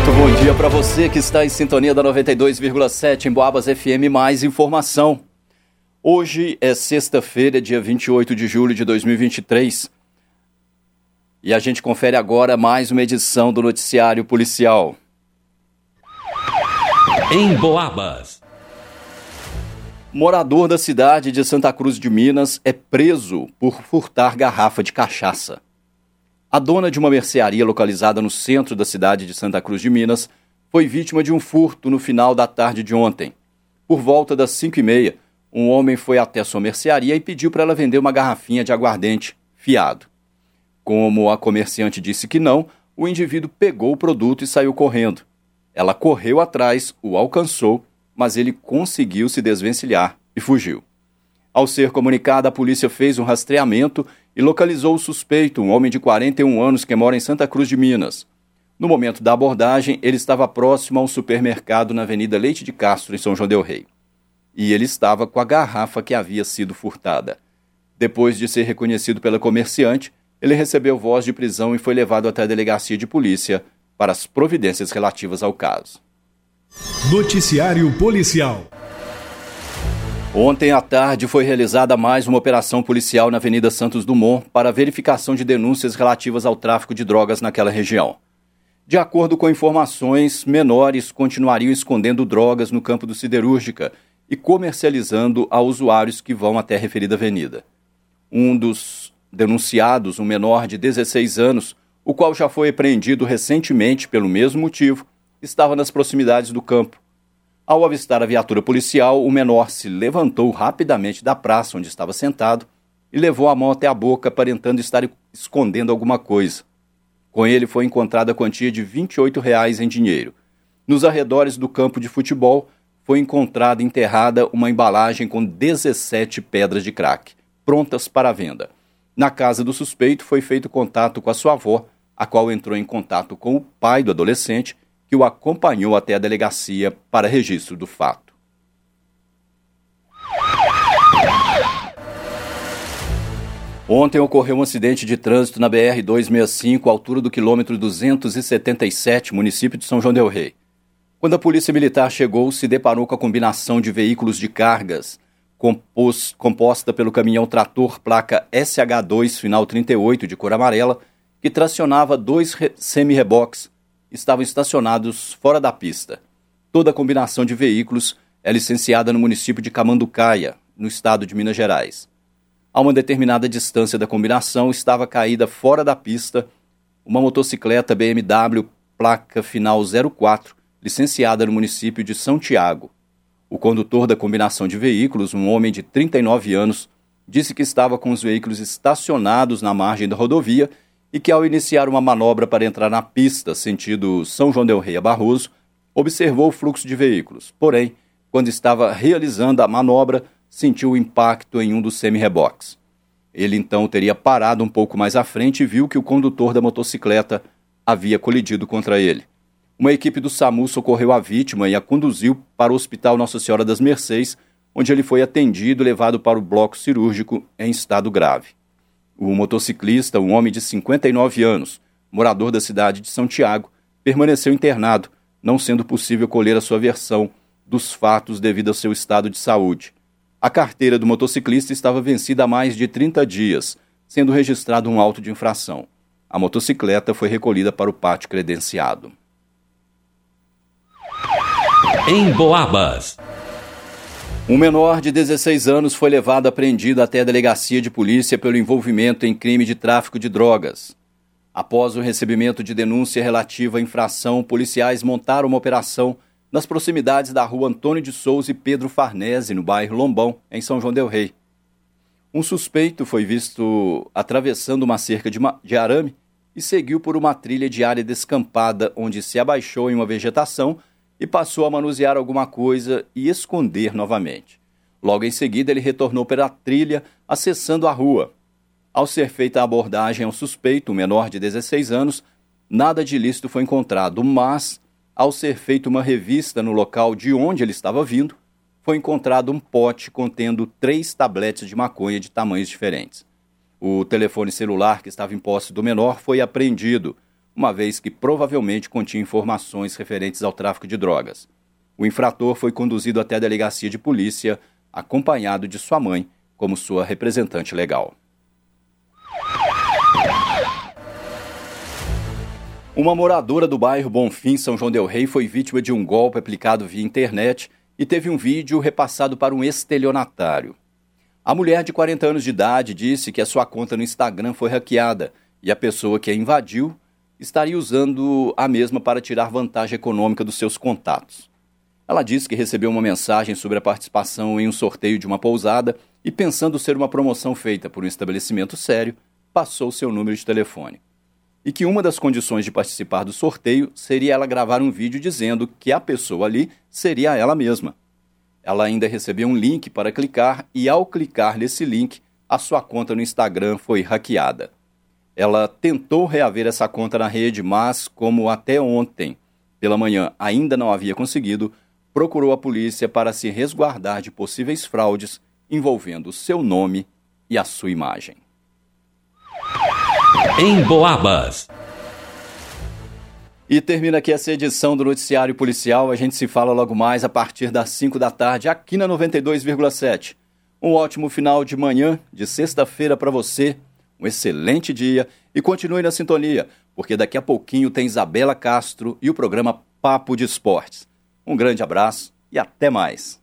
Muito bom dia para você que está em sintonia da 92,7 em Boabas FM. Mais informação. Hoje é sexta-feira, dia 28 de julho de 2023. E a gente confere agora mais uma edição do Noticiário Policial. Em Boabas. Morador da cidade de Santa Cruz de Minas é preso por furtar garrafa de cachaça. A dona de uma mercearia localizada no centro da cidade de Santa Cruz de Minas foi vítima de um furto no final da tarde de ontem. Por volta das cinco e meia, um homem foi até sua mercearia e pediu para ela vender uma garrafinha de aguardente fiado. Como a comerciante disse que não, o indivíduo pegou o produto e saiu correndo. Ela correu atrás, o alcançou, mas ele conseguiu se desvencilhar e fugiu. Ao ser comunicada, a polícia fez um rastreamento e localizou o suspeito, um homem de 41 anos que mora em Santa Cruz de Minas. No momento da abordagem, ele estava próximo a um supermercado na Avenida Leite de Castro, em São João del Rei. E ele estava com a garrafa que havia sido furtada. Depois de ser reconhecido pela comerciante, ele recebeu voz de prisão e foi levado até a delegacia de polícia para as providências relativas ao caso. Noticiário Policial. Ontem à tarde foi realizada mais uma operação policial na Avenida Santos Dumont para verificação de denúncias relativas ao tráfico de drogas naquela região. De acordo com informações, menores continuariam escondendo drogas no campo do Siderúrgica e comercializando a usuários que vão até a referida avenida. Um dos denunciados, um menor de 16 anos, o qual já foi apreendido recentemente pelo mesmo motivo, estava nas proximidades do campo ao avistar a viatura policial, o menor se levantou rapidamente da praça onde estava sentado e levou a mão até a boca, aparentando estar escondendo alguma coisa. Com ele foi encontrada a quantia de 28 reais em dinheiro. Nos arredores do campo de futebol foi encontrada enterrada uma embalagem com 17 pedras de crack, prontas para venda. Na casa do suspeito foi feito contato com a sua avó, a qual entrou em contato com o pai do adolescente que o acompanhou até a delegacia para registro do fato. Ontem ocorreu um acidente de trânsito na BR-265, altura do quilômetro 277, município de São João del Rei. Quando a polícia militar chegou, se deparou com a combinação de veículos de cargas, compos, composta pelo caminhão trator placa SH2 final 38 de cor amarela, que tracionava dois semi-reboques estavam estacionados fora da pista. Toda a combinação de veículos é licenciada no município de Camanducaia, no estado de Minas Gerais. A uma determinada distância da combinação estava caída fora da pista uma motocicleta BMW placa final 04, licenciada no município de São Tiago. O condutor da combinação de veículos, um homem de 39 anos, disse que estava com os veículos estacionados na margem da rodovia e que, ao iniciar uma manobra para entrar na pista sentido São João del Rei a Barroso, observou o fluxo de veículos. Porém, quando estava realizando a manobra, sentiu o impacto em um dos semi-reboques. Ele então teria parado um pouco mais à frente e viu que o condutor da motocicleta havia colidido contra ele. Uma equipe do SAMU socorreu a vítima e a conduziu para o Hospital Nossa Senhora das Mercês, onde ele foi atendido e levado para o bloco cirúrgico em estado grave. O motociclista, um homem de 59 anos, morador da cidade de São Tiago, permaneceu internado, não sendo possível colher a sua versão dos fatos devido ao seu estado de saúde. A carteira do motociclista estava vencida há mais de 30 dias, sendo registrado um auto de infração. A motocicleta foi recolhida para o pátio credenciado. Em Boabas. Um menor de 16 anos foi levado apreendido até a delegacia de polícia pelo envolvimento em crime de tráfico de drogas. Após o recebimento de denúncia relativa à infração, policiais montaram uma operação nas proximidades da rua Antônio de Souza e Pedro Farnese, no bairro Lombão, em São João del Rei. Um suspeito foi visto atravessando uma cerca de, uma, de arame e seguiu por uma trilha de área descampada, onde se abaixou em uma vegetação e passou a manusear alguma coisa e esconder novamente. Logo em seguida, ele retornou pela trilha, acessando a rua. Ao ser feita a abordagem ao suspeito, um menor de 16 anos, nada de ilícito foi encontrado, mas, ao ser feita uma revista no local de onde ele estava vindo, foi encontrado um pote contendo três tabletes de maconha de tamanhos diferentes. O telefone celular que estava em posse do menor foi apreendido uma vez que provavelmente continha informações referentes ao tráfico de drogas. O infrator foi conduzido até a delegacia de polícia, acompanhado de sua mãe como sua representante legal. Uma moradora do bairro Bonfim, São João del Rei, foi vítima de um golpe aplicado via internet e teve um vídeo repassado para um estelionatário. A mulher de 40 anos de idade disse que a sua conta no Instagram foi hackeada e a pessoa que a invadiu estaria usando a mesma para tirar vantagem econômica dos seus contatos. Ela disse que recebeu uma mensagem sobre a participação em um sorteio de uma pousada e, pensando ser uma promoção feita por um estabelecimento sério, passou seu número de telefone. E que uma das condições de participar do sorteio seria ela gravar um vídeo dizendo que a pessoa ali seria ela mesma. Ela ainda recebeu um link para clicar e, ao clicar nesse link, a sua conta no Instagram foi hackeada. Ela tentou reaver essa conta na rede, mas, como até ontem pela manhã ainda não havia conseguido, procurou a polícia para se resguardar de possíveis fraudes envolvendo seu nome e a sua imagem. Em Boabas. E termina aqui essa edição do Noticiário Policial. A gente se fala logo mais a partir das 5 da tarde aqui na 92,7. Um ótimo final de manhã de sexta-feira para você. Um excelente dia e continue na sintonia, porque daqui a pouquinho tem Isabela Castro e o programa Papo de Esportes. Um grande abraço e até mais.